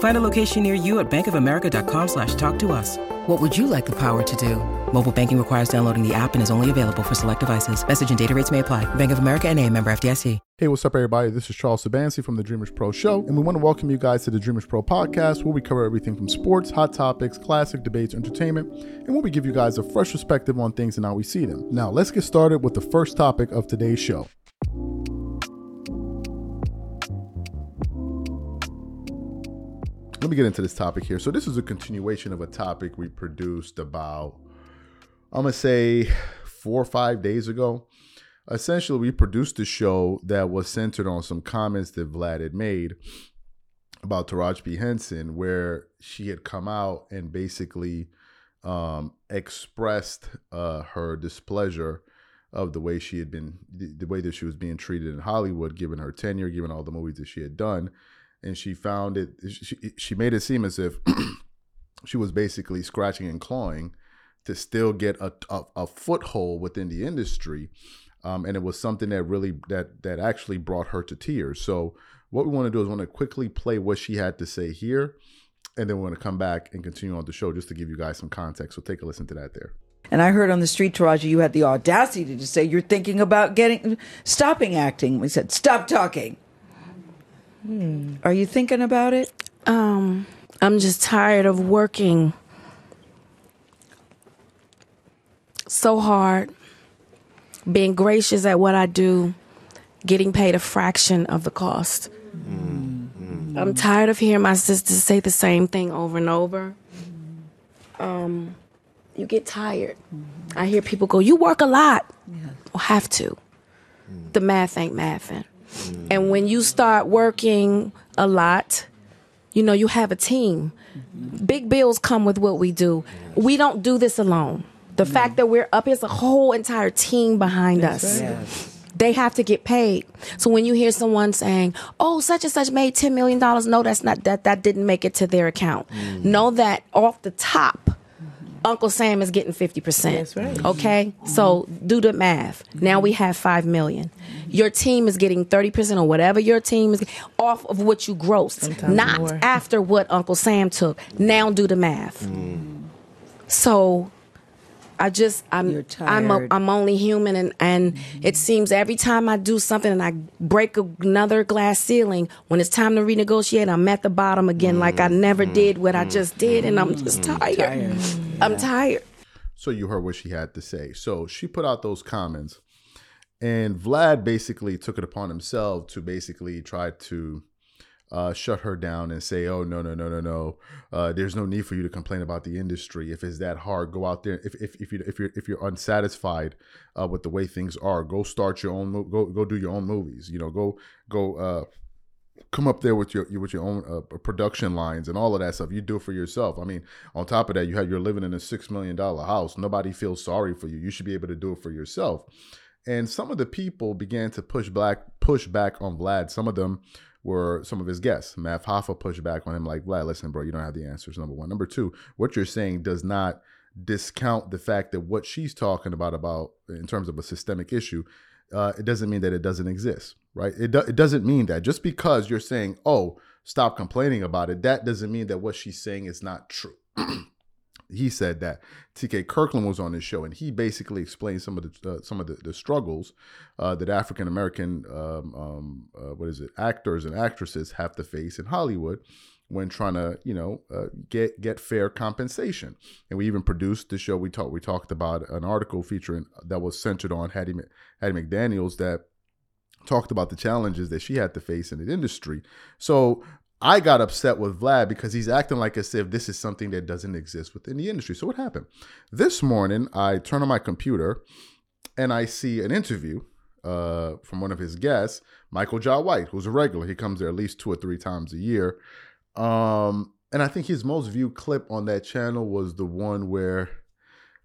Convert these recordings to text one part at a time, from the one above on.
Find a location near you at bankofamerica.com slash talk to us. What would you like the power to do? Mobile banking requires downloading the app and is only available for select devices. Message and data rates may apply. Bank of America and a member FDIC. Hey, what's up, everybody? This is Charles Tabansi from the Dreamers Pro Show, and we want to welcome you guys to the Dreamers Pro podcast, where we cover everything from sports, hot topics, classic debates, entertainment, and where we give you guys a fresh perspective on things and how we see them. Now, let's get started with the first topic of today's show. Let me get into this topic here. So, this is a continuation of a topic we produced about, I'm to say, four or five days ago essentially we produced a show that was centered on some comments that Vlad had made about Taraji P. Henson, where she had come out and basically um, expressed uh, her displeasure of the way she had been, the, the, way that she was being treated in Hollywood, given her tenure, given all the movies that she had done, and she found it. She, she made it seem as if she was basically scratching and clawing to still get a, a, a foothold within the industry um, and it was something that really that that actually brought her to tears. So what we want to do is want to quickly play what she had to say here, and then we're going to come back and continue on the show just to give you guys some context. So take a listen to that there. And I heard on the street, Taraji, you had the audacity to say you're thinking about getting stopping acting. We said stop talking. Hmm. Are you thinking about it? Um, I'm just tired of working so hard being gracious at what I do, getting paid a fraction of the cost. Mm-hmm. I'm tired of hearing my sisters say the same thing over and over. Um, you get tired. Mm-hmm. I hear people go, "You work a lot." Yeah. Well, have to. Mm. The math ain't mathing. Mm. And when you start working a lot, you know you have a team. Mm-hmm. Big bills come with what we do. Yes. We don't do this alone. The fact that we're up here's a whole entire team behind That's us. Right. Yes. They have to get paid. So when you hear someone saying, "Oh, such and such made ten million dollars," no, that's not that. That didn't make it to their account. Mm. Know that off the top, Uncle Sam is getting 50%. That's right. Okay? So do the math. Now we have 5 million. Your team is getting 30% or whatever your team is off of what you grossed, Sometimes not more. after what Uncle Sam took. Now do the math. Mm. So I just I'm I'm a, I'm only human and and mm-hmm. it seems every time I do something and I break another glass ceiling when it's time to renegotiate I'm at the bottom again mm-hmm. like I never mm-hmm. did what I just did and I'm just mm-hmm. tired. tired. I'm tired. So you heard what she had to say. So she put out those comments and Vlad basically took it upon himself to basically try to uh, shut her down and say, "Oh no, no, no, no, no. Uh, there's no need for you to complain about the industry. If it's that hard, go out there. If if, if you if you're if you're unsatisfied uh, with the way things are, go start your own. Go go do your own movies. You know, go go." Uh, come up there with your with your own uh, production lines and all of that stuff. You do it for yourself. I mean, on top of that, you have you're living in a six million dollar house. Nobody feels sorry for you. You should be able to do it for yourself. And some of the people began to push back push back on Vlad. Some of them were some of his guests. Math Hoffa pushed back on him like, Vlad, listen, bro, you don't have the answers, number one. Number two, what you're saying does not discount the fact that what she's talking about, about in terms of a systemic issue, uh, it doesn't mean that it doesn't exist, right? It, do- it doesn't mean that just because you're saying, oh, stop complaining about it, that doesn't mean that what she's saying is not true. he said that T.K. Kirkland was on his show, and he basically explained some of the uh, some of the, the struggles uh, that African American um, um, uh, what is it actors and actresses have to face in Hollywood when trying to you know uh, get get fair compensation. And we even produced the show. We talked we talked about an article featuring that was centered on Hattie Hattie McDaniel's that talked about the challenges that she had to face in the industry. So I got upset with Vlad because he's acting like as if this is something that doesn't exist within the industry. So what happened? This morning, I turn on my computer and I see an interview uh, from one of his guests, Michael Jai White, who's a regular. He comes there at least two or three times a year. Um, and I think his most viewed clip on that channel was the one where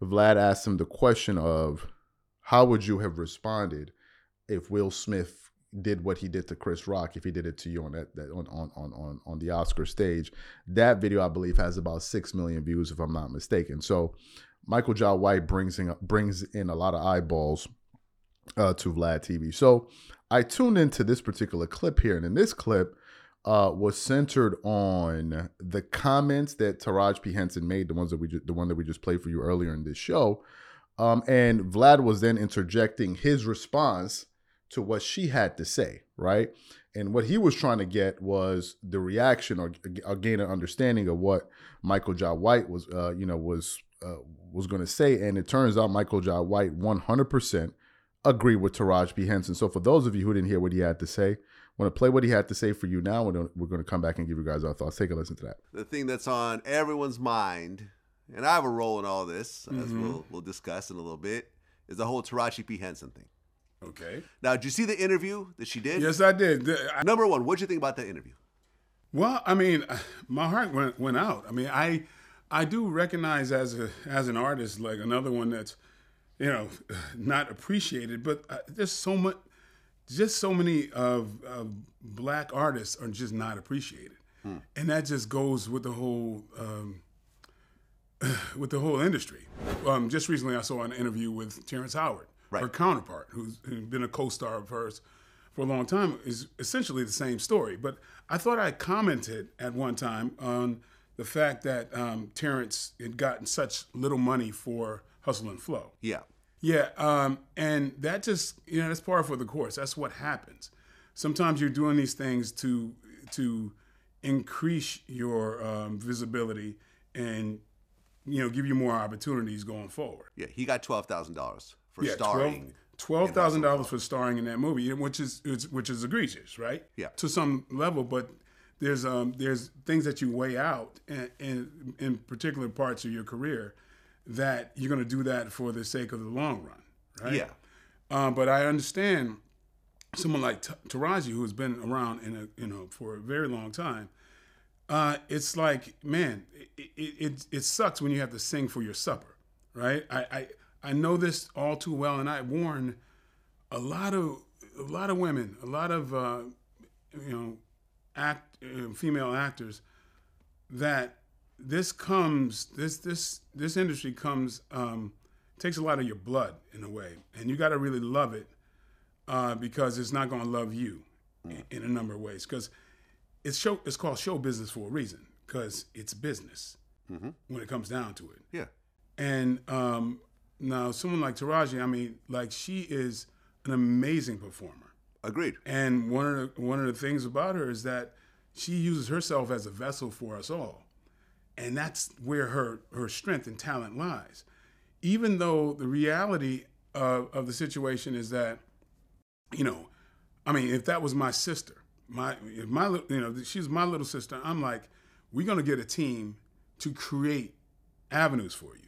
Vlad asked him the question of how would you have responded if Will Smith did what he did to Chris Rock if he did it to you on that, that on, on on on the Oscar stage. That video I believe has about 6 million views if I'm not mistaken. So Michael Jai White brings in brings in a lot of eyeballs uh, to Vlad TV. So I tuned into this particular clip here and in this clip uh, was centered on the comments that Taraji P Henson made, the ones that we ju- the one that we just played for you earlier in this show. Um, and Vlad was then interjecting his response to what she had to say, right? And what he was trying to get was the reaction or, or gain an understanding of what Michael Jai White was, uh, you know, was uh, was going to say. And it turns out Michael Jai White 100% agreed with Taraji P Henson. So for those of you who didn't hear what he had to say, I want to play what he had to say for you now. We're going, to, we're going to come back and give you guys our thoughts. Take a listen to that. The thing that's on everyone's mind, and I have a role in all this, as we'll, we'll discuss in a little bit, is the whole Taraji P Henson thing. Okay. Now, did you see the interview that she did? Yes, I did. I- Number one, what'd you think about that interview? Well, I mean, my heart went went out. I mean, I I do recognize as a as an artist like another one that's you know not appreciated, but uh, there's so much, just so many of, of black artists are just not appreciated, and that just goes with the whole. Um, with the whole industry. Um, just recently, I saw an interview with Terrence Howard, her counterpart, who's, who's been a co-star of hers for a long time, is essentially the same story. But I thought I commented at one time on the fact that um, Terrence had gotten such little money for Hustle and Flow. Yeah. Yeah, um, and that just you know that's par for the course. That's what happens. Sometimes you're doing these things to to increase your um, visibility and you know give you more opportunities going forward. Yeah. He got $12,000 for Yeah, starring. twelve thousand dollars for starring in that movie, which is which is egregious, right? Yeah. to some level, but there's um there's things that you weigh out in in, in particular parts of your career that you're going to do that for the sake of the long run, right? Yeah. Um, but I understand someone like T- Taraji, who's been around in a you know for a very long time. Uh, it's like, man, it, it, it it sucks when you have to sing for your supper, right? I, I I know this all too well, and I warn a lot of a lot of women, a lot of uh, you know, act uh, female actors that this comes this this this industry comes um, takes a lot of your blood in a way, and you got to really love it uh, because it's not going to love you in, in a number of ways. Because it's show it's called show business for a reason because it's business when it comes down to it. Yeah. And um, now someone like Taraji, I mean, like she is an amazing performer. Agreed. And one of the, one of the things about her is that she uses herself as a vessel for us all, and that's where her her strength and talent lies. Even though the reality of, of the situation is that, you know, I mean, if that was my sister, my if my you know she's my little sister, I'm like, we're gonna get a team to create avenues for you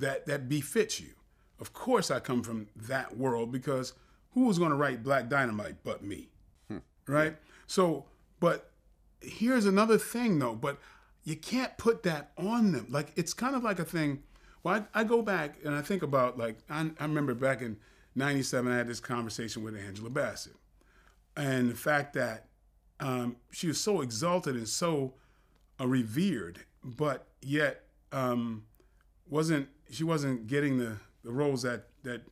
that that befits you. Of course, I come from that world because who was going to write Black Dynamite but me, right? So, but here's another thing though. But you can't put that on them. Like it's kind of like a thing. Well, I, I go back and I think about like I, I remember back in '97, I had this conversation with Angela Bassett, and the fact that um, she was so exalted and so uh, revered, but yet um, wasn't she wasn't getting the, the roles that that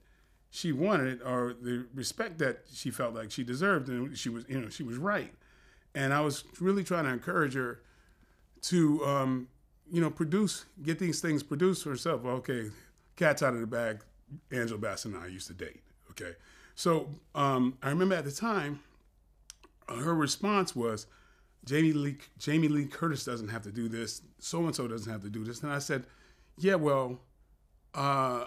she wanted or the respect that she felt like she deserved, and she was you know she was right. And I was really trying to encourage her to um, you know produce, get these things produced for herself. Okay, cat's out of the bag. Angela Bassett and I used to date. Okay, so um, I remember at the time her response was, Jamie Lee, Jamie Lee Curtis doesn't have to do this. So and so doesn't have to do this. And I said, yeah, well, uh,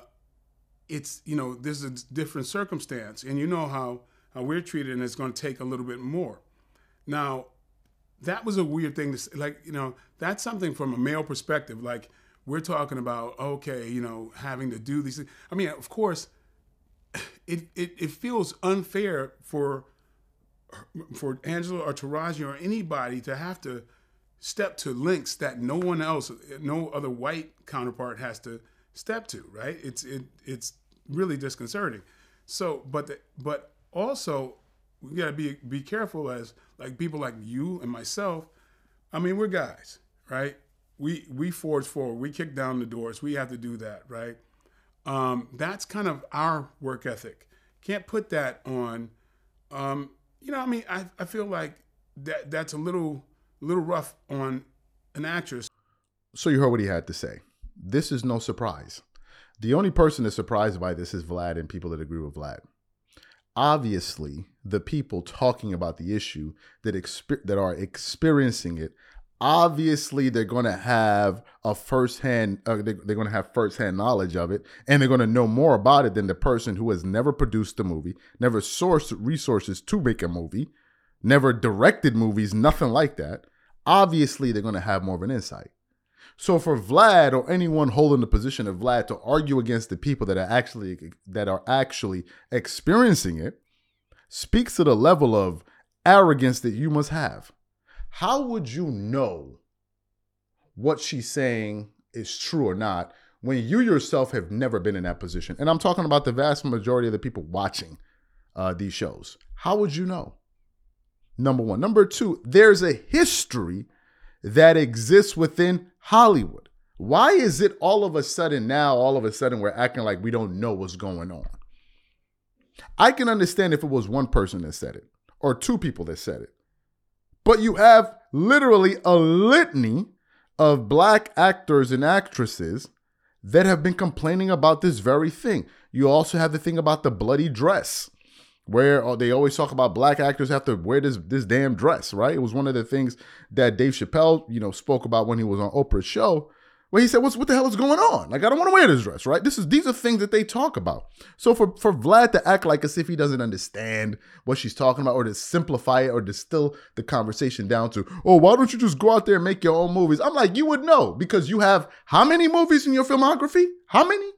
it's you know this is a different circumstance, and you know how how we're treated, and it's going to take a little bit more. Now, that was a weird thing to say. Like, you know, that's something from a male perspective. Like, we're talking about, okay, you know, having to do these things. I mean, of course, it, it, it feels unfair for for Angela or Taraji or anybody to have to step to links that no one else, no other white counterpart has to step to, right? It's it it's really disconcerting. So, but the, but also we gotta be be careful as like people like you and myself. I mean, we're guys, right? We we forge forward. We kick down the doors. We have to do that, right? Um, that's kind of our work ethic. Can't put that on. Um, you know, I mean, I, I feel like that that's a little little rough on an actress. So you heard what he had to say. This is no surprise. The only person that's surprised by this is Vlad and people that agree with Vlad. Obviously, the people talking about the issue that exper- that are experiencing it, obviously they're going to have a firsthand uh, they, they're going to have firsthand knowledge of it and they're going to know more about it than the person who has never produced a movie, never sourced resources to make a movie, never directed movies, nothing like that. Obviously, they're going to have more of an insight. So for Vlad or anyone holding the position of Vlad to argue against the people that are actually that are actually experiencing it speaks to the level of arrogance that you must have. How would you know what she's saying is true or not when you yourself have never been in that position? And I'm talking about the vast majority of the people watching uh, these shows. How would you know? Number one. Number two, there's a history that exists within Hollywood. Why is it all of a sudden now, all of a sudden, we're acting like we don't know what's going on? I can understand if it was one person that said it or two people that said it. But you have literally a litany of black actors and actresses that have been complaining about this very thing. You also have the thing about the bloody dress where uh, they always talk about black actors have to wear this this damn dress, right? It was one of the things that Dave Chappelle, you know, spoke about when he was on Oprah's show, where he said, "What's what the hell is going on? Like, I don't want to wear this dress, right? This is these are things that they talk about. So for for Vlad to act like as if he doesn't understand what she's talking about, or to simplify it, or distill the conversation down to, oh, why don't you just go out there and make your own movies? I'm like, you would know because you have how many movies in your filmography? How many?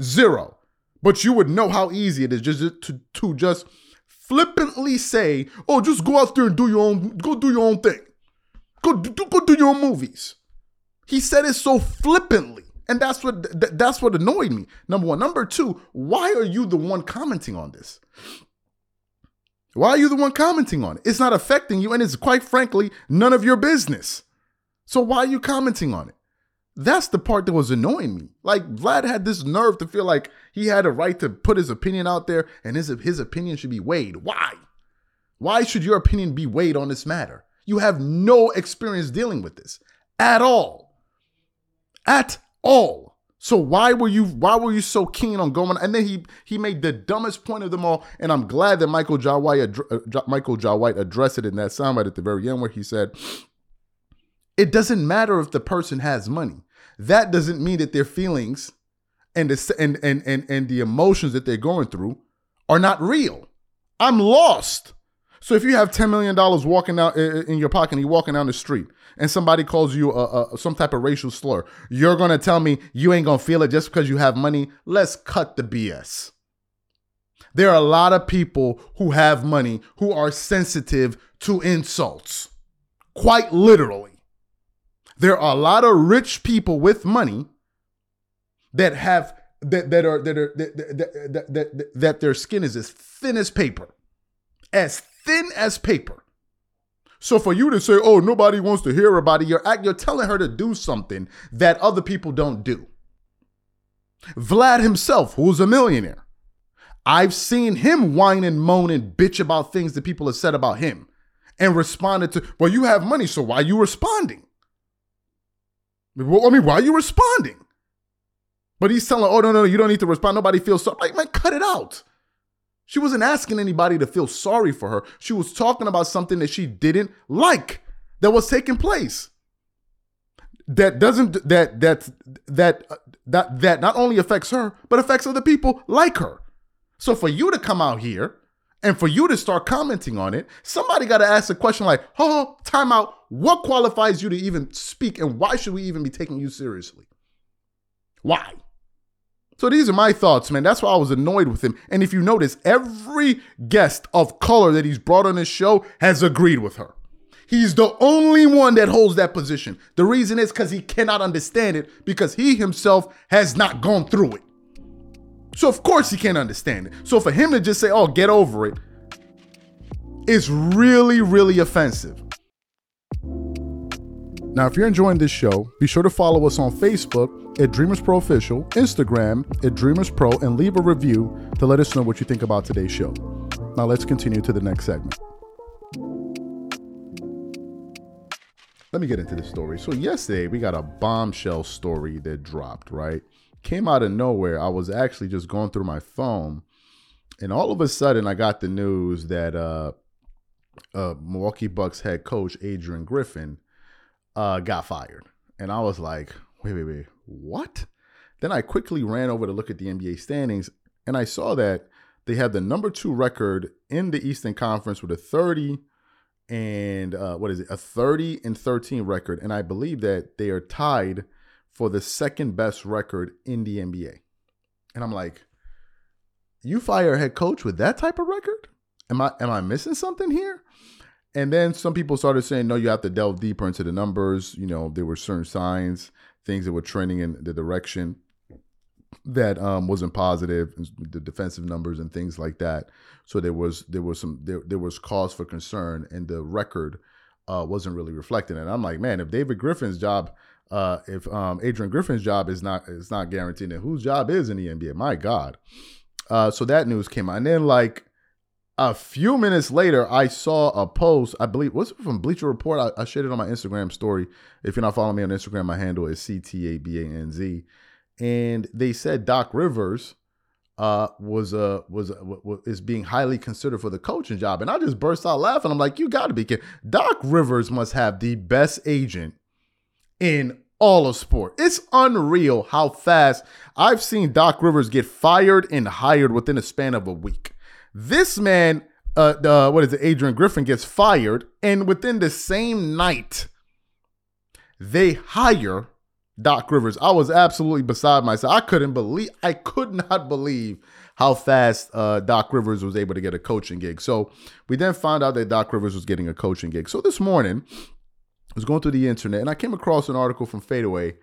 Zero. But you would know how easy it is just to, to just flippantly say, "Oh, just go out there and do your own, go do your own thing, go do, go do your own movies." He said it so flippantly, and that's what th- that's what annoyed me. Number one, number two, why are you the one commenting on this? Why are you the one commenting on it? It's not affecting you, and it's quite frankly none of your business. So why are you commenting on it? That's the part that was annoying me. Like Vlad had this nerve to feel like he had a right to put his opinion out there and his his opinion should be weighed. Why? Why should your opinion be weighed on this matter? You have no experience dealing with this at all. At all. So why were you why were you so keen on going? And then he he made the dumbest point of them all. And I'm glad that Michael Jai White, uh, Michael Jai White addressed it in that soundbite at the very end where he said, it doesn't matter if the person has money. That doesn't mean that their feelings and the and and and, and the emotions that they're going through are not real. I'm lost. So if you have ten million dollars walking out in your pocket, and you're walking down the street, and somebody calls you a, a, some type of racial slur, you're gonna tell me you ain't gonna feel it just because you have money. Let's cut the BS. There are a lot of people who have money who are sensitive to insults, quite literally. There are a lot of rich people with money that have that that are that are that that, that, that, that their skin is as thin as paper, as thin as paper. So for you to say, "Oh, nobody wants to hear about it," you're you're telling her to do something that other people don't do. Vlad himself, who's a millionaire, I've seen him whine and moan and bitch about things that people have said about him, and responded to, "Well, you have money, so why are you responding?" I mean, why are you responding? But he's telling, oh, no, no, you don't need to respond. Nobody feels sorry. Like, man, cut it out. She wasn't asking anybody to feel sorry for her. She was talking about something that she didn't like that was taking place. That doesn't that that that uh, that that not only affects her, but affects other people like her. So for you to come out here And for you to start commenting on it, somebody got to ask a question like, oh, time out. What qualifies you to even speak and why should we even be taking you seriously? Why? So these are my thoughts, man. That's why I was annoyed with him. And if you notice, every guest of color that he's brought on his show has agreed with her. He's the only one that holds that position. The reason is because he cannot understand it because he himself has not gone through it. So of course he can't understand it. So for him to just say, "Oh, get over it," is really, really offensive. Now, if you're enjoying this show, be sure to follow us on Facebook at Dreamers Pro Official, Instagram at Dreamers Pro, and leave a review to let us know what you think about today's show. Now, let's continue to the next segment. Let me get into the story. So, yesterday we got a bombshell story that dropped, right? Came out of nowhere. I was actually just going through my phone, and all of a sudden I got the news that uh, uh, Milwaukee Bucks head coach Adrian Griffin uh, got fired. And I was like, wait, wait, wait, what? Then I quickly ran over to look at the NBA standings, and I saw that they had the number two record in the Eastern Conference with a 30 and uh, what is it, a 30 and 13 record. And I believe that they are tied for the second best record in the NBA. And I'm like, you fire a head coach with that type of record? Am I am I missing something here? And then some people started saying, no, you have to delve deeper into the numbers. You know, there were certain signs, things that were trending in the direction that um, wasn't positive, the defensive numbers and things like that. So there was there was some there, there was cause for concern, and the record uh, wasn't really reflecting it. I'm like, man, if David Griffin's job, uh, if um, Adrian Griffin's job is not is not guaranteed, then whose job is in the NBA? My God. Uh, so that news came out, and then like a few minutes later, I saw a post. I believe was from Bleacher Report. I, I, shared it on my Instagram story. If you're not following me on Instagram, my handle is ctabanz, and they said Doc Rivers uh, was uh, was uh, is being highly considered for the coaching job, and I just burst out laughing. I'm like, you got to be kidding! Doc Rivers must have the best agent in all of sport. It's unreal how fast I've seen Doc Rivers get fired and hired within a span of a week. This man, uh, uh, what is it? Adrian Griffin gets fired, and within the same night, they hire Doc Rivers. I was absolutely beside myself. I couldn't believe, I could not believe how fast uh, Doc Rivers was able to get a coaching gig. So we then found out that Doc Rivers was getting a coaching gig. So this morning, Was going through the internet and I came across an article from Fadeaway,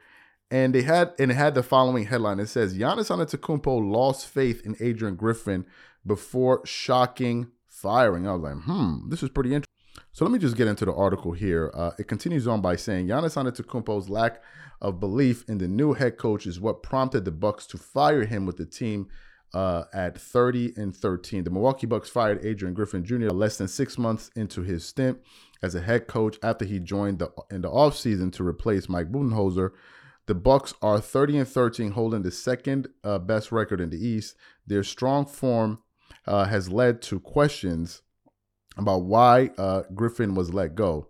and they had and it had the following headline. It says Giannis Antetokounmpo lost faith in Adrian Griffin before shocking firing. I was like, hmm, this is pretty interesting. So let me just get into the article here. Uh, it continues on by saying Giannis Antetokounmpo's lack of belief in the new head coach is what prompted the Bucks to fire him with the team uh, at 30 and 13. The Milwaukee Bucks fired Adrian Griffin Jr. less than six months into his stint as a head coach after he joined the, in the offseason to replace Mike Budenholzer. The Bucks are 30 and 13, holding the second uh, best record in the East. Their strong form uh, has led to questions about why uh, Griffin was let go.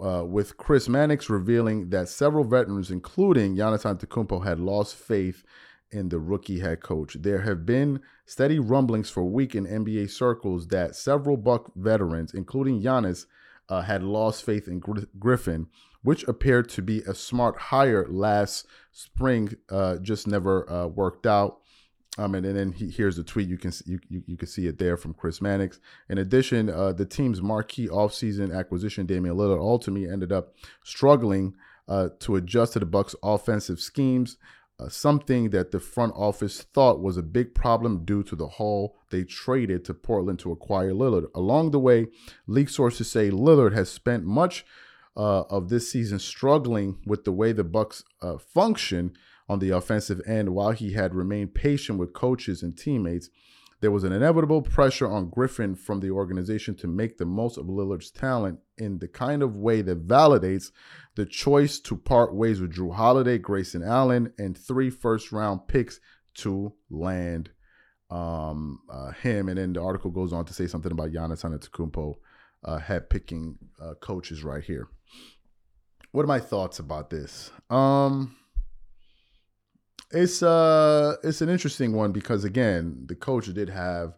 Uh, with Chris Mannix revealing that several veterans, including Giannis Antetokounmpo, had lost faith in the rookie head coach. There have been steady rumblings for a week in NBA circles that several Buck veterans, including Giannis, uh, had lost faith in Gr- Griffin, which appeared to be a smart hire last spring, uh, just never uh, worked out. Um, and, and then he, here's the tweet. You can you, you, you can see it there from Chris Mannix. In addition, uh, the team's marquee offseason acquisition, Damian Lillard, ultimately ended up struggling uh, to adjust to the Bucks' offensive schemes. Uh, something that the front office thought was a big problem due to the haul they traded to Portland to acquire Lillard. Along the way, league sources say Lillard has spent much uh, of this season struggling with the way the Bucks uh, function on the offensive end, while he had remained patient with coaches and teammates, there was an inevitable pressure on Griffin from the organization to make the most of Lillard's talent in the kind of way that validates the choice to part ways with Jrue Holiday, Grayson Allen, and three first round picks to land um, uh, him. And then the article goes on to say something about Giannis Antetokounmpo uh, head picking uh, coaches right here. What are my thoughts about this? Um, it's uh it's an interesting one because again, the coach did have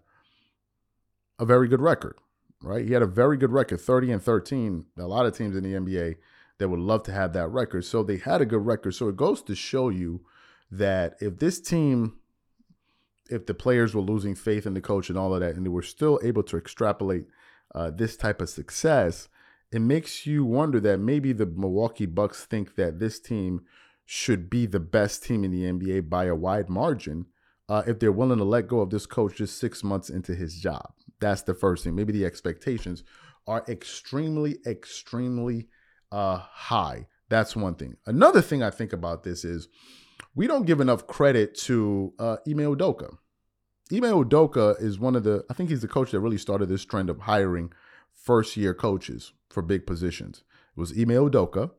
a very good record, right? He had a very good record, 30 and 13. A lot of teams in the NBA that would love to have that record. So they had a good record. So it goes to show you that if this team, if the players were losing faith in the coach and all of that, and they were still able to extrapolate uh, this type of success, it makes you wonder that maybe the Milwaukee Bucks think that this team should be the best team in the NBA by a wide margin uh, if they're willing to let go of this coach just six months into his job. That's the first thing. Maybe the expectations are extremely, extremely uh, high. That's one thing. Another thing I think about this is we don't give enough credit to uh, Ime Udoka. Ime Udoka is one of the, I think he's the coach that really started this trend of hiring first year coaches for big positions. It was Ime Udoka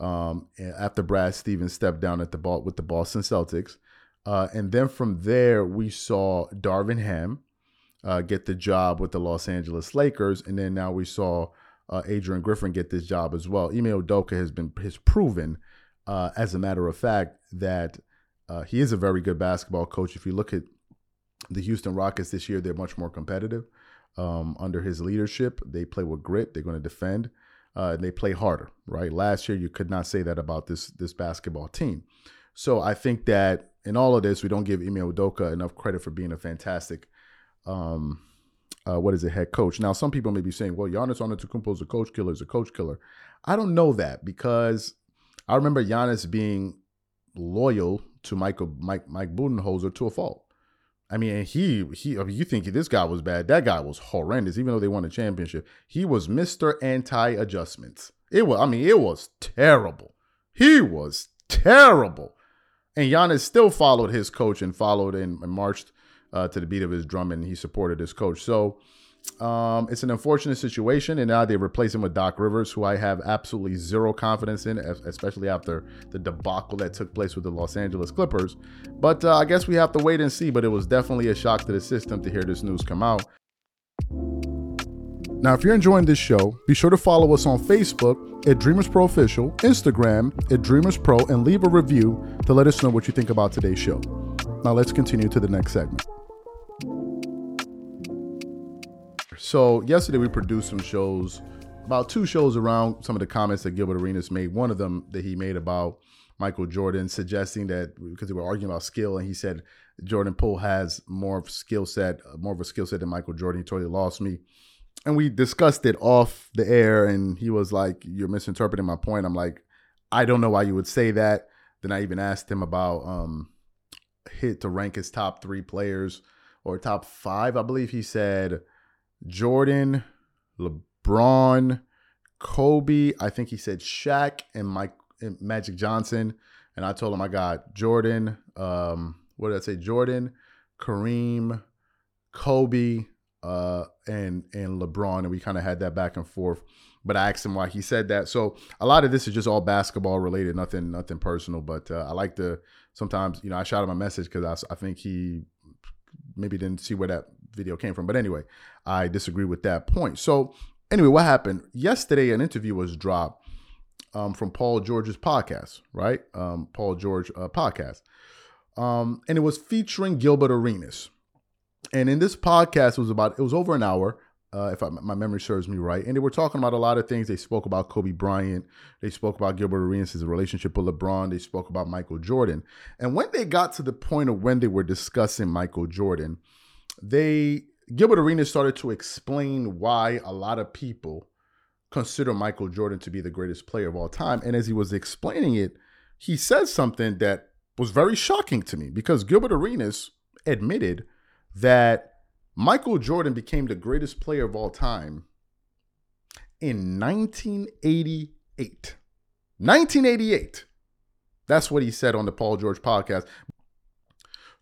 um, after Brad Stevens stepped down at the ball with the Boston Celtics. Uh, and then from there, we saw Darvin Ham uh, get the job with the Los Angeles Lakers. And then now we saw uh, Adrian Griffin get this job as well. Ime Udoka has been has proven, uh, as a matter of fact, that uh, he is a very good basketball coach. If you look at the Houston Rockets this year, they're much more competitive um, under his leadership. They play with grit. They're going to defend. Uh, and they play harder, right? Last year, you could not say that about this this basketball team. So I think that in all of this, we don't give Ime Udoka enough credit for being a fantastic um, uh, what is it, head coach. Now, some people may be saying, well, Giannis Antetokounmpo is a coach killer, is a coach killer. I don't know that because I remember Giannis being loyal to Michael Mike Mike Budenholzer to a fault. I mean, he he. I mean, you think this guy was bad? That guy was horrendous. Even though they won a championship, he was Mister Anti Adjustments. It was. I mean, it was terrible. He was terrible. And Giannis still followed his coach and followed and marched uh, to the beat of his drum, and he supported his coach. So um, it's an unfortunate situation, and now they replace him with Doc Rivers, who I have absolutely zero confidence in, especially after the debacle that took place with the Los Angeles Clippers. But uh, I guess we have to wait and see. But it was definitely a shock to the system to hear this news come out. Now, if you're enjoying this show, be sure to follow us on Facebook at Dreamers Pro Official, Instagram at Dreamers Pro, and leave a review to let us know what you think about today's show. Now, let's continue to the next segment. So yesterday we produced some shows, about two shows around some of the comments that Gilbert Arenas made. One of them that he made about Michael Jordan, suggesting that because they were arguing about skill, and he said Jordan Poole has more of skill set, more of a skill set than Michael Jordan. He totally lost me. And we discussed it off the air, and he was like, "You're misinterpreting my point." I'm like, "I don't know why you would say that." Then I even asked him about um, hit to rank his top three players or top five. I believe he said Jordan, LeBron, Kobe. I think he said Shaq and Mike and Magic Johnson. And I told him I got Jordan. Um, what did I say? Jordan, Kareem, Kobe, uh, and and LeBron, and we kind of had that back and forth. But I asked him why he said that. So a lot of this is just all basketball related, nothing nothing personal. But uh, I like to sometimes, you know, I shot him a message because I, I think he maybe didn't see where that video came from. But anyway, I disagree with that point. So anyway, what happened yesterday? An interview was dropped um, from Paul George's podcast, right? Um, Paul George uh, podcast, um, and it was featuring Gilbert Arenas. And in this podcast, it was about it was over an hour. Uh, if I, my memory serves me right. And they were talking about a lot of things. They spoke about Kobe Bryant. They spoke about Gilbert Arenas' relationship with LeBron. They spoke about Michael Jordan. And when they got to the point of when they were discussing Michael Jordan, they Gilbert Arenas started to explain why a lot of people consider Michael Jordan to be the greatest player of all time. And as he was explaining it, he said something that was very shocking to me because Gilbert Arenas admitted that Michael Jordan became the greatest player of all time in 1988. 1988. That's what he said on the Paul George podcast.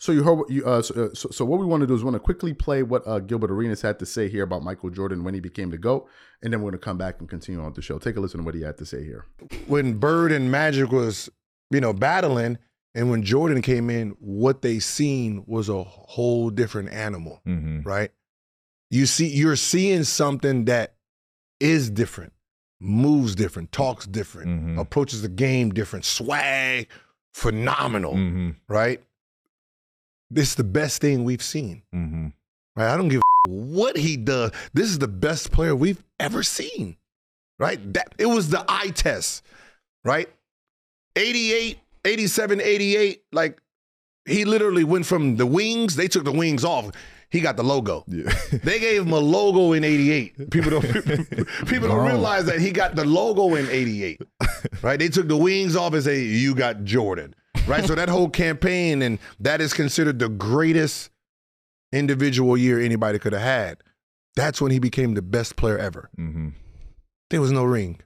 So you heard what you, uh, so, uh, so, so, what we want to do is want to quickly play what uh, Gilbert Arenas had to say here about Michael Jordan when he became the GOAT, and then we're going to come back and continue on the show. Take a listen to what he had to say here. When Bird and Magic was, you know, battling, and when Jordan came in, what they seen was a whole different animal, mm-hmm. right? You see, you're seeing something that is different, moves different, talks different, mm-hmm. approaches the game different, swag phenomenal, mm-hmm. right? This is the best thing we've seen. Mm-hmm. Right? I don't give what he does. This is the best player we've ever seen. Right? That it was the eye test. Right? 88, 87, 88, like he literally went from the wings, they took the wings off. He got the logo. Yeah. They gave him a logo in 88. People don't people don't realize that he got the logo in 88. Right? They took the wings off and say, You got Jordan. Right? so that whole campaign, and that is considered the greatest individual year anybody could have had. That's when he became the best player ever. hmm There was no ring.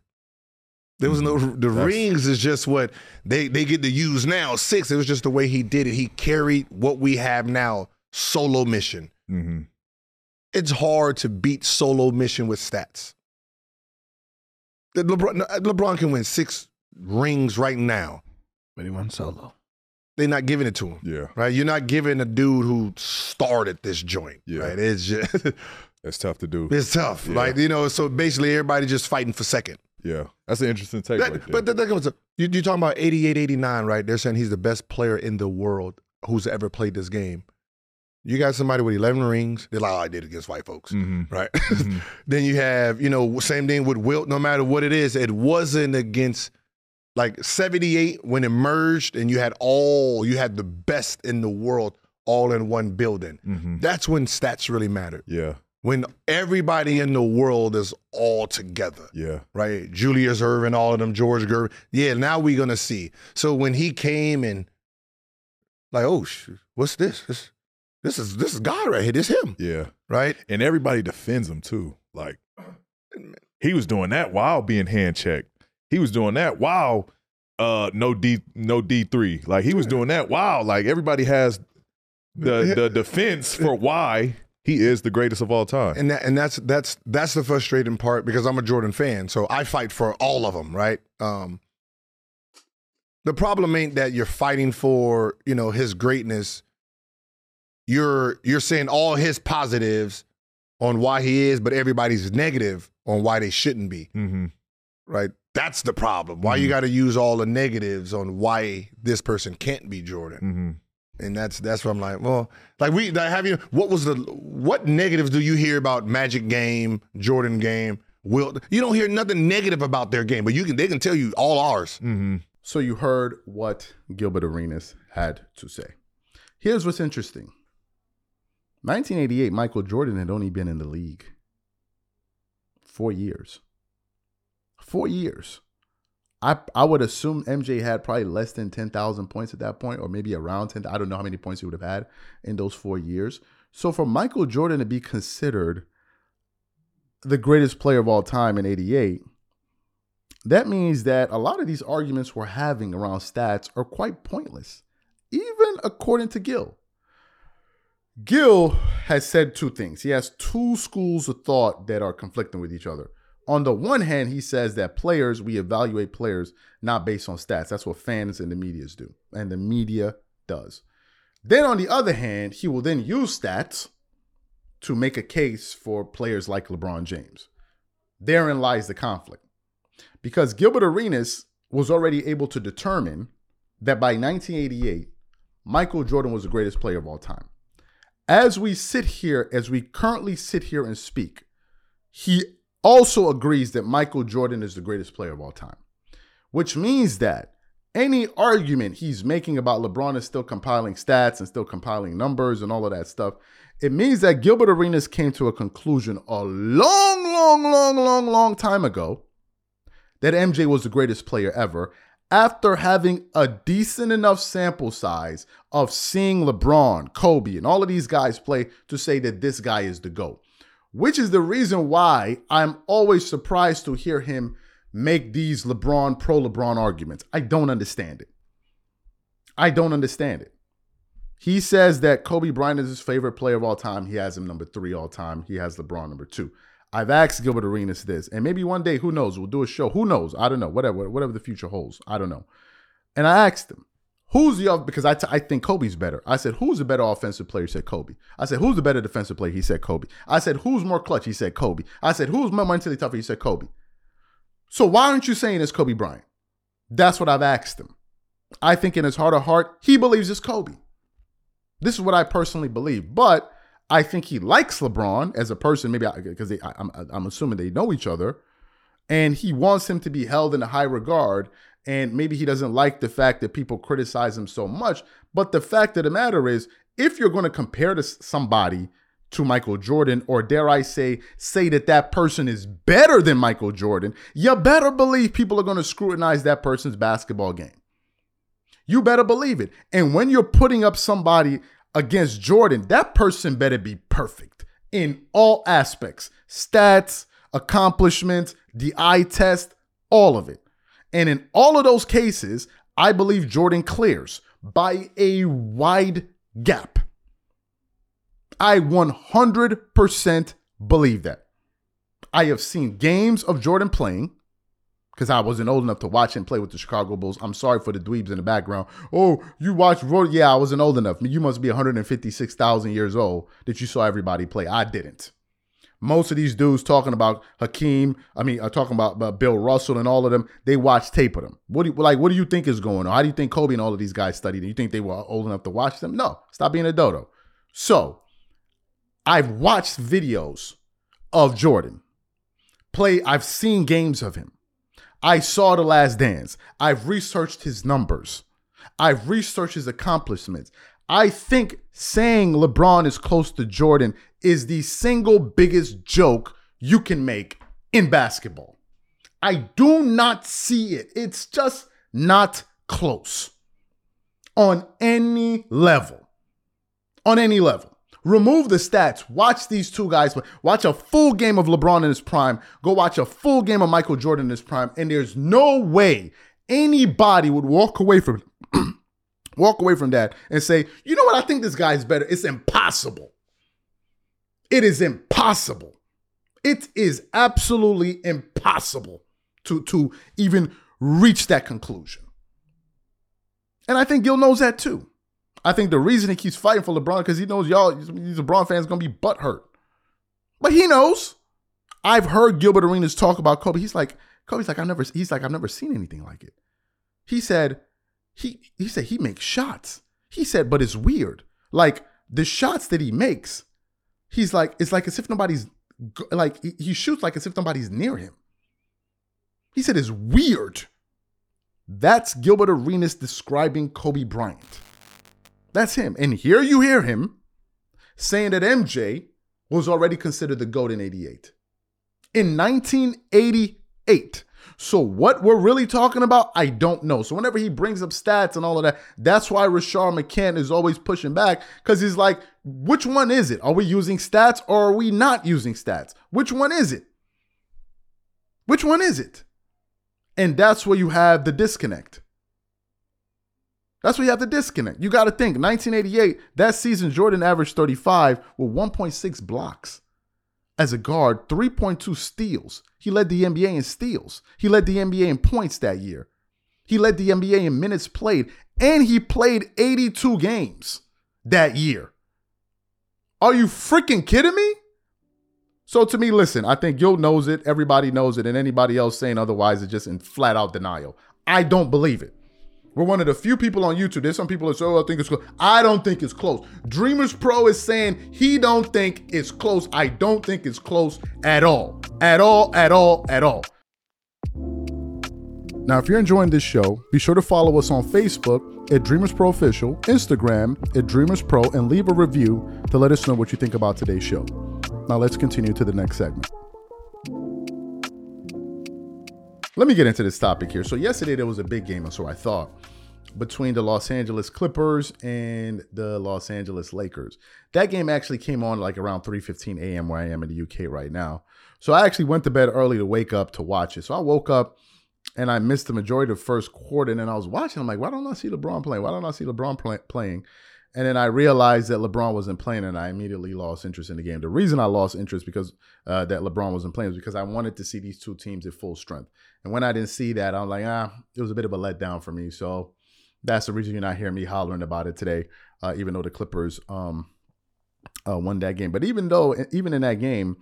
There was no the That's- rings is just what they they get to use now. Six. It was just the way he did it. He carried what we have now. Solo mission. hmm It's hard to beat solo mission with stats. LeBron, LeBron can win six rings right now. But he went solo. They're not giving it to him. Yeah. Right? You're not giving a dude who started this joint. Yeah. Right? It's just That's tough to do. it's tough. Yeah. Right? You know, so basically everybody just fighting for second. Yeah. That's an interesting take That- right but that, that comes up. You, you're talking about 88, 89, right? They're saying he's the best player in the world who's ever played this game. You got somebody with 11 rings. They're like, oh, I did against white folks, Mhm. right? then you have, you know, same thing with Wilt. No matter what it is, it wasn't against like 78 when it merged and you had all, you had the best in the world all in one building. Mhm. That's when stats really mattered. Yeah. When everybody in the world is all together Yeah. right? Julius Erving, all of them, George Gervin. Yeah, now we're gonna see. So when he came and like, oh, what's this? This, this is this is God right here. This him, Yeah. right? And everybody defends him too. Like he was doing that while being hand checked. He was doing that Wow, uh no D no D three. Like he was doing that Wow, like everybody has the the defense for why he is the greatest of all time. And that and that's that's that's the frustrating part because I'm a Jordan fan, so I fight for all of them, right? Um, the problem ain't that you're fighting for you know his greatness. You're you're saying all his positives on why he is, but everybody's negative on why they shouldn't be. mm-hmm. right? That's the problem. Why you got to use all the negatives on why this person can't be Jordan, Mm-hmm. and that's that's what I'm like. Well, like we like, have you. What was the what negatives do you hear about Magic game, Jordan game? Will you don't hear nothing negative about their game, but you can they can tell you all ours. Mm-hmm. So you heard what Gilbert Arenas had to say. Here's what's interesting. 1988, Michael Jordan had only been in the league four years. Four years. I I would assume MJ had probably less than 10,000 points at that point, or maybe around 10. I don't know how many points he would have had in those four years. So for Michael Jordan to be considered the greatest player of all time in 88, that means that a lot of these arguments we're having around stats are quite pointless, even according to Gill. Gill has said two things. He has two schools of thought that are conflicting with each other. On the one hand, he says that players, we evaluate players not based on stats. That's what fans and the medias do, and the media does. Then on the other hand, he will then use stats to make a case for players like LeBron James. Therein lies the conflict because Gilbert Arenas was already able to determine that by 1988, Michael Jordan was the greatest player of all time. As we sit here, as we currently sit here and speak, he also agrees that Michael Jordan is the greatest player of all time, which means that any argument he's making about LeBron is still compiling stats and still compiling numbers and all of that stuff, it means that Gilbert Arenas came to a conclusion a long, long, long, long, long time ago that MJ was the greatest player ever after having a decent enough sample size of seeing LeBron, Kobe, and all of these guys play to say that this guy is the GOAT. Which is the reason why I'm always surprised to hear him make these LeBron, pro LeBron arguments. I don't understand it. I don't understand it. He says that Kobe Bryant is his favorite player of all time. He has him number three all time. He has LeBron number two. I've asked Gilbert Arenas this, and maybe one day, who knows, we'll do a show. Who knows? I don't know. Whatever, whatever the future holds. I don't know. And I asked him, who's the because I, t- I think Kobe's better. I said, who's the better offensive player? He said, Kobe. I said, who's the better defensive player? He said, Kobe. I said, who's more clutch? He said, Kobe. I said, who's more mentally tougher? He said, Kobe. So why aren't you saying it's Kobe Bryant? That's what I've asked him. I think in his heart of heart, he believes it's Kobe. This is what I personally believe. But I think he likes LeBron as a person, maybe because I'm, I'm assuming they know each other, and he wants him to be held in a high regard. And maybe he doesn't like the fact that people criticize him so much. But the fact of the matter is, if you're going to compare to somebody to Michael Jordan, or dare I say, say that that person is better than Michael Jordan, you better believe people are going to scrutinize that person's basketball game. You better believe it. And when you're putting up somebody against Jordan, that person better be perfect in all aspects stats, accomplishments, the eye test, all of it. And in all of those cases, I believe Jordan clears by a wide gap. I 100% believe that. I have seen games of Jordan playing because I wasn't old enough to watch him play with the Chicago Bulls. I'm sorry for the dweebs in the background. Oh, you watched Jordan? Yeah, I wasn't old enough. You must be 156,000 years old that you saw everybody play. I didn't. Most of these dudes talking about Hakeem, I mean, uh, talking about, about Bill Russell and all of them, they watch tape of them. What do you, like? What do you think is going on? How do you think Kobe and all of these guys studied? You think they were old enough to watch them? No, stop being a dodo. So, I've watched videos of Jordan play. I've seen games of him. I saw The Last Dance. I've researched his numbers. I've researched his accomplishments. I think saying LeBron is close to Jordan is the single biggest joke you can make in basketball. I do not see it. It's just not close on any level. On any level. Remove the stats. Watch these two guys. Watch a full game of LeBron in his prime. Go watch a full game of Michael Jordan in his prime. And there's no way anybody would walk away from walk away from that and say, you know what, I think this guy's better. It's impossible. It is impossible. It is absolutely impossible to, to even reach that conclusion. And I think Gil knows that too. I think the reason he keeps fighting for LeBron because he knows y'all, these LeBron fans, gonna be butthurt. But he knows. I've heard Gilbert Arenas talk about Kobe. He's like, Kobe's like, I've never, he's like, I've never seen anything like it. He said, he he said he makes shots. He said, but it's weird. Like the shots that he makes, he's like, it's like as if nobody's like he shoots like as if nobody's near him. He said it's weird. That's Gilbert Arenas describing Kobe Bryant. That's him. And here you hear him saying that MJ was already considered the GOAT in 88. In 1988. So what we're really talking about, I don't know. So whenever he brings up stats and all of that, that's why Rashad McCants is always pushing back because he's like, which one is it? Are we using stats or are we not using stats? Which one is it? Which one is it? And that's where you have the disconnect. That's where you have the disconnect. You got to think 1988, that season, Jordan averaged 35 with 1.6 blocks. As a guard, 3.2 steals. He led the NBA in steals. He led the NBA in points that year. He led the NBA in minutes played, and he played 82 games that year. Are you freaking kidding me? So to me, listen, I think Gil knows it, everybody knows it, and anybody else saying otherwise is just in flat out denial. I don't believe it. We're one of the few people on YouTube. There's some people that say, "Oh, I think it's close." I don't think it's close. Dreamers Pro is saying he don't think it's close. I don't think it's close at all, at all, at all, at all. Now, if you're enjoying this show, be sure to follow us on Facebook at Dreamers Pro Official, Instagram at Dreamers Pro, and leave a review to let us know what you think about today's show. Now, let's continue to the next segment. Let me get into this topic here. So, yesterday there was a big game, or so I thought between the Los Angeles Clippers and the Los Angeles Lakers. That game actually came on like around 3:15 a.m. where I am in the UK right now. So I actually went to bed early to wake up to watch it. So I woke up and I missed the majority of the first quarter. And then I was watching. I'm like, why don't I see LeBron playing? Why don't I see LeBron play- playing? And then I realized that LeBron wasn't playing, and I immediately lost interest in the game. The reason I lost interest because uh, that LeBron wasn't playing was because I wanted to see these two teams at full strength. And when I didn't see that, I'm like, ah, it was a bit of a letdown for me. So that's the reason you're not hearing me hollering about it today, uh, even though the Clippers um, uh, won that game. But even though, even in that game,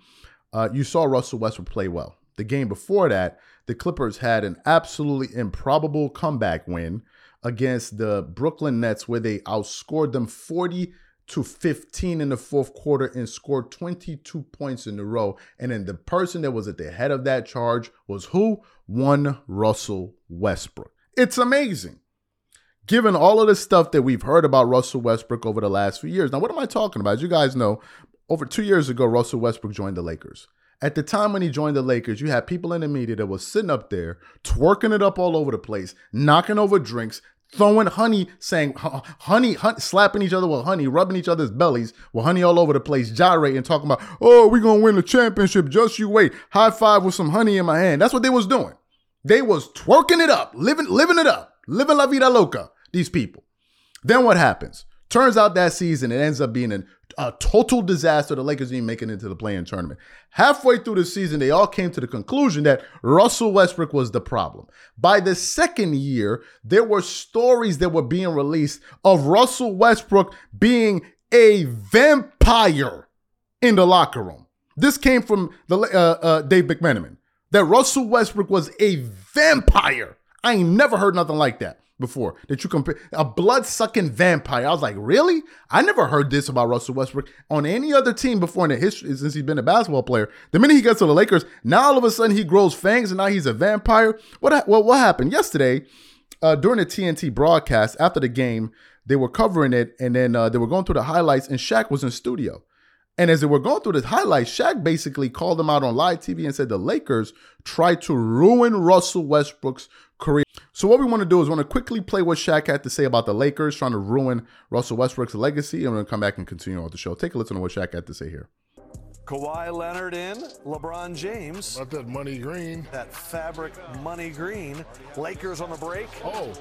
uh, you saw Russell Westbrook play well. The game before that, the Clippers had an absolutely improbable comeback win against the Brooklyn Nets, where they outscored them 40 to 15 in the fourth quarter and scored 22 points in a row. And then the person that was at the head of that charge was who? One Russell Westbrook. It's amazing. Given all of the stuff that we've heard about Russell Westbrook over the last few years. Now, what am I talking about? As you guys know, over two years ago, Russell Westbrook joined the Lakers. At the time when he joined the Lakers, you had people in the media that was sitting up there, twerking it up all over the place, knocking over drinks, throwing honey, saying honey, honey, slapping each other with honey, rubbing each other's bellies with honey all over the place, gyrating, talking about, oh, we're gonna win the championship. Just you wait. High five with some honey in my hand. That's what they was doing. They was twerking it up, living, living it up, living la vida loca. These people. Then what happens? Turns out that season it ends up being an, a total disaster. The Lakers even making it into the play-in tournament. Halfway through the season, they all came to the conclusion that Russell Westbrook was the problem. By the second year, there were stories that were being released of Russell Westbrook being a vampire in the locker room. This came from the uh, uh, Dave McMenamin. That Russell Westbrook was a vampire. I ain't never heard nothing like that before that you compare a blood sucking vampire. I was like, really? I never heard this about Russell Westbrook on any other team before in the history since he's been a basketball player. The minute he gets to the Lakers, now all of a sudden he grows fangs and now he's a vampire. What well, what happened yesterday uh, during the TNT broadcast after the game? They were covering it and then uh, they were going through the highlights and Shaq was in studio. And as they were going through the highlights, Shaq basically called them out on live TV and said the Lakers tried to ruin Russell Westbrook's career. So what we want to do is want to quickly play what Shaq had to say about the Lakers trying to ruin Russell Westbrook's legacy. And we're going to come back and continue on with the show. Take a listen to what Shaq had to say here. Kawhi Leonard in, LeBron James. About that money green. That fabric money green. Lakers on the break. Oh.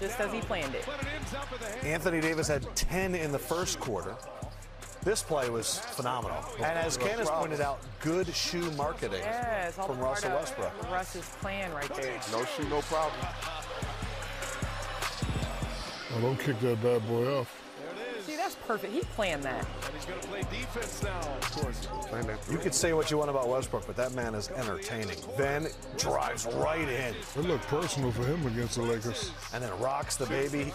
Just as he planned it. Anthony Davis had 10 in the first quarter. This play was phenomenal. And as Candace pointed out, good shoe marketing yeah, from Russell Westbrook. Russ's plan right there. No shoe, no problem. Oh, don't kick that bad boy off. See, that's perfect. He planned that. And he's going to play defense now, of course. You could say what you want about Westbrook, but that man is entertaining. Then drives right in. It looked personal for him against the Lakers. And then rocks the baby.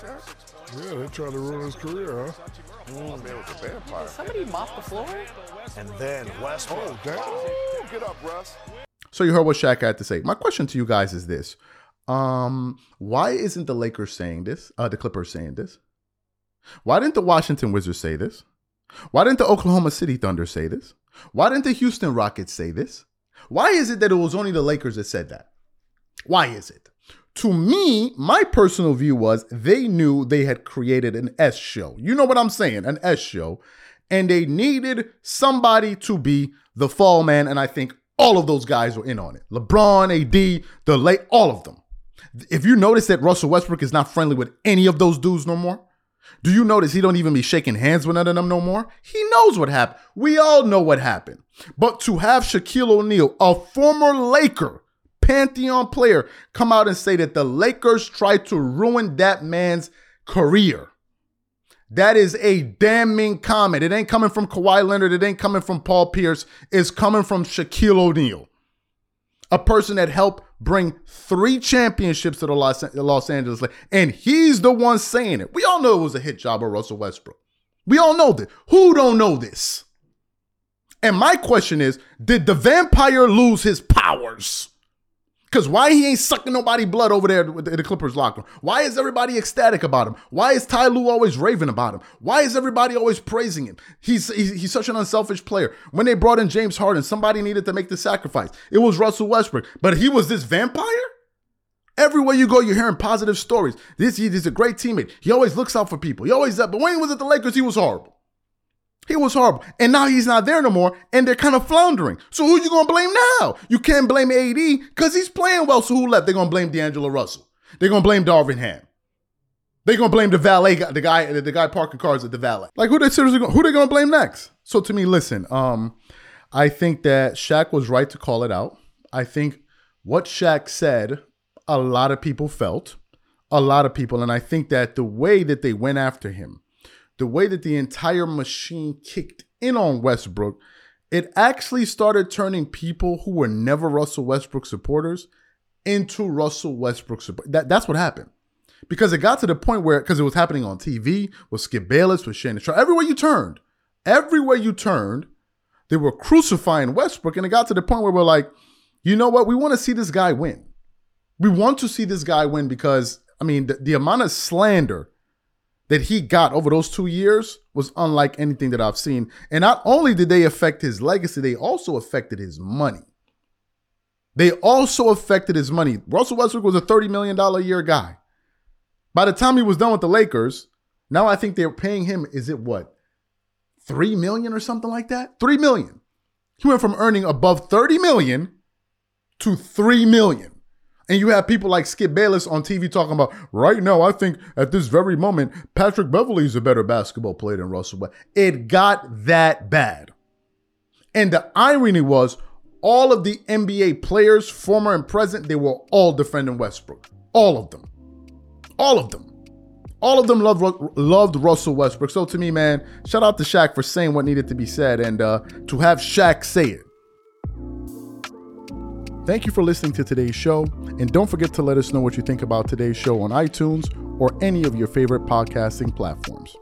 Yeah, they tried to ruin his career, huh? Mm. Man was a vampire. Did somebody mop the floor? And then Westbrook. Oh, damn. Oh, get up, Russ. So you heard what Shaq had to say. My question to you guys is this. Um, why isn't the Lakers saying this? Uh, the Clippers saying this? Why didn't the Washington Wizards say this? Why didn't the Oklahoma City Thunder say this? Why didn't the Houston Rockets say this? Why is it that it was only the Lakers that said that? Why is it? To me, my personal view was they knew they had created an S show. You know what I'm saying? An S show. And they needed somebody to be the fall man. And I think all of those guys were in on it. LeBron, AD, the late, all of them. If you notice that Russell Westbrook is not friendly with any of those dudes no more, do you notice he don't even be shaking hands with none of them no more? He knows what happened. We all know what happened. But to have Shaquille O'Neal, a former Laker, Pantheon player, come out and say that the Lakers tried to ruin that man's career. That is a damning comment. It ain't coming from Kawhi Leonard. It ain't coming from Paul Pierce. It's coming from Shaquille O'Neal, a person that helped bring three championships to the Los, Los Angeles. And he's the one saying it. We all know it was a hit job of Russell Westbrook. We all know that. Who don't know this? And my question is, did the vampire lose his powers? Because why he ain't sucking nobody blood over there in the Clippers locker room? Why is everybody ecstatic about him? Why is Ty Lue always raving about him? Why is everybody always praising him? He's, he's, he's such an unselfish player. When they brought in James Harden, somebody needed to make the sacrifice. It was Russell Westbrook, but he was this vampire? Everywhere you go, you're hearing positive stories. This he's a great teammate. He always looks out for people. He always that. but when he was at the Lakers, he was horrible. He was horrible. And now he's not there no more, and they're kind of floundering. So who you gonna blame now? You can't blame AD because he's playing well. So who left? They're gonna blame D'Angelo Russell. They're gonna blame Darvin Ham. They're gonna blame the valet guy, the guy, the guy parking cars at the valet. Like who they seriously who they gonna blame next? So to me, listen, um, I think that Shaq was right to call it out. I think what Shaq said, a lot of people felt, a lot of people, and I think that the way that they went after him the way that the entire machine kicked in on Westbrook, it actually started turning people who were never Russell Westbrook supporters into Russell Westbrook supporters. That, that's what happened. because it got to the point where because it was happening on TV with Skip Bayless, with Shannon Sharpe, everywhere you turned, everywhere you turned, they were crucifying Westbrook, and it got to the point where we're like, you know what? We want to see this guy win. We want to see this guy win because I mean the, the amount of slander that he got over those two years was unlike anything that I've seen. And not only did they affect his legacy, they also affected his money. They also affected his money. Russell Westbrook was a $30 million a year guy. By the time he was done with the Lakers, now I think they're paying him, is it what? Three million or something like that? Three million. He went from earning above 30 million to three million. And you have people like Skip Bayless on TV talking about, right now, I think at this very moment, Patrick Beverley is a better basketball player than Russell Westbrook. It got that bad. And the irony was, all of the NBA players, former and present, they were all defending Westbrook. All of them. All of them. All of them loved, loved Russell Westbrook. So to me, man, shout out to Shaq for saying what needed to be said and uh, to have Shaq say it. Thank you for listening to today's show. And don't forget to let us know what you think about today's show on iTunes or any of your favorite podcasting platforms.